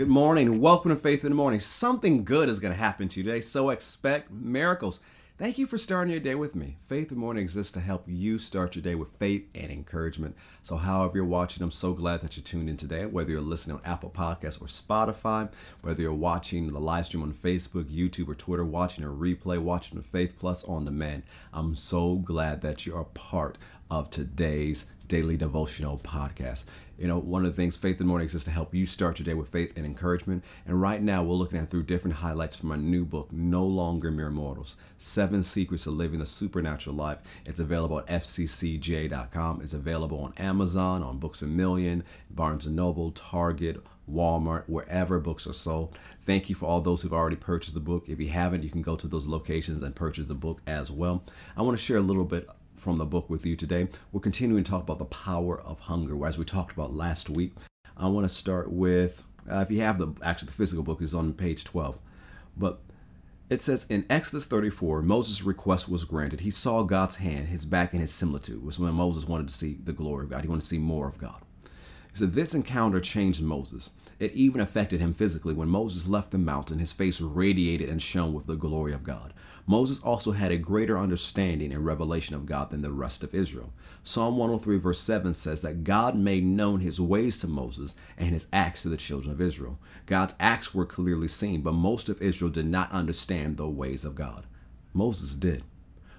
Good morning. Welcome to Faith in the Morning. Something good is going to happen to you today, so expect miracles. Thank you for starting your day with me. Faith in the Morning exists to help you start your day with faith and encouragement. So, however you're watching, I'm so glad that you tuned in today. Whether you're listening on Apple Podcasts or Spotify, whether you're watching the live stream on Facebook, YouTube, or Twitter, watching a replay, watching Faith Plus on demand, I'm so glad that you are part of today's daily devotional podcast. You know, one of the things Faith in Morning is to help you start your day with faith and encouragement. And right now, we're looking at through different highlights from my new book, No Longer Mere Mortals Seven Secrets of Living the Supernatural Life. It's available at fccj.com. It's available on Amazon, on Books a Million, Barnes and Noble, Target, Walmart, wherever books are sold. Thank you for all those who've already purchased the book. If you haven't, you can go to those locations and purchase the book as well. I want to share a little bit from the book with you today. We're continuing to talk about the power of hunger, as we talked about last week. I want to start with, uh, if you have the actually the physical book is on page 12, but it says in Exodus 34, Moses' request was granted. He saw God's hand, his back, and his similitude. It was when Moses wanted to see the glory of God. He wanted to see more of God. He said this encounter changed Moses. It even affected him physically. When Moses left the mountain, his face radiated and shone with the glory of God. Moses also had a greater understanding and revelation of God than the rest of Israel. Psalm 103, verse 7 says that God made known his ways to Moses and his acts to the children of Israel. God's acts were clearly seen, but most of Israel did not understand the ways of God. Moses did.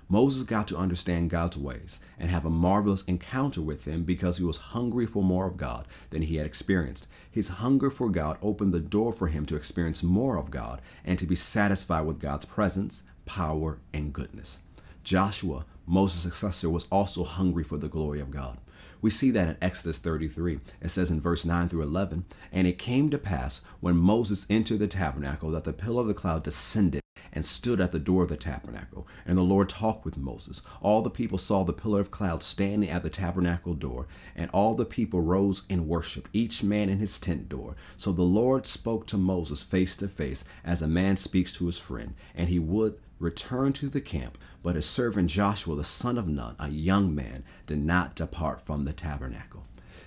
Moses got to understand God's ways and have a marvelous encounter with him because he was hungry for more of God than he had experienced. His hunger for God opened the door for him to experience more of God and to be satisfied with God's presence, power, and goodness. Joshua, Moses' successor, was also hungry for the glory of God. We see that in Exodus 33. It says in verse 9 through 11, And it came to pass when Moses entered the tabernacle that the pillar of the cloud descended and stood at the door of the tabernacle. And the Lord talked with Moses. All the people saw the pillar of cloud standing at the tabernacle door, and all the people rose in worship, each man in his tent door. So the Lord spoke to Moses face to face, as a man speaks to his friend, and he would returned to the camp, but his servant Joshua the son of Nun, a young man, did not depart from the tabernacle.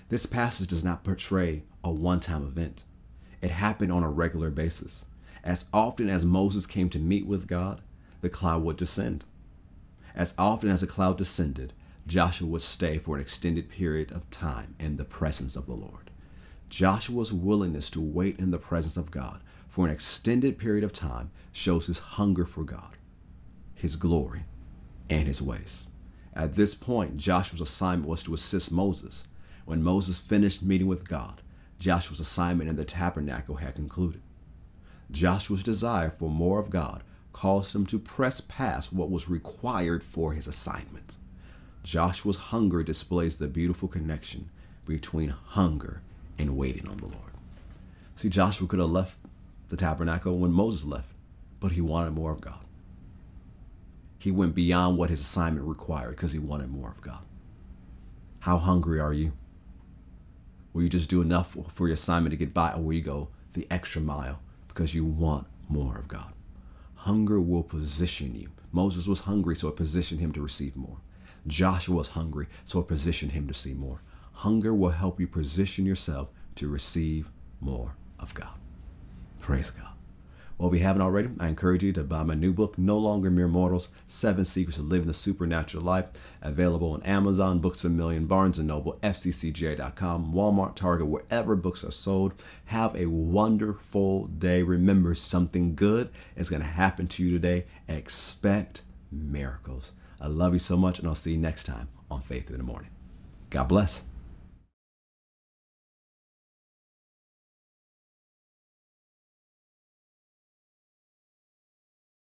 This passage does not portray a one time event, it happened on a regular basis. As often as Moses came to meet with God, the cloud would descend. As often as the cloud descended, Joshua would stay for an extended period of time in the presence of the Lord. Joshua's willingness to wait in the presence of God for an extended period of time shows his hunger for God his glory, and his ways. At this point, Joshua's assignment was to assist Moses. When Moses finished meeting with God, Joshua's assignment in the tabernacle had concluded. Joshua's desire for more of God caused him to press past what was required for his assignment. Joshua's hunger displays the beautiful connection between hunger and waiting on the Lord. See, Joshua could have left the tabernacle when Moses left, but he wanted more of God. He went beyond what his assignment required because he wanted more of God. How hungry are you? Will you just do enough for your assignment to get by, or will you go the extra mile because you want more of God? Hunger will position you. Moses was hungry, so it positioned him to receive more. Joshua was hungry, so it positioned him to see more. Hunger will help you position yourself to receive more of God. Praise God. Well, if you haven't already, I encourage you to buy my new book, No Longer Mere Mortals Seven Secrets of Living the Supernatural Life, available on Amazon, Books a Million, Barnes and Noble, FCCJ.com, Walmart, Target, wherever books are sold. Have a wonderful day. Remember, something good is going to happen to you today. Expect miracles. I love you so much, and I'll see you next time on Faith in the Morning. God bless.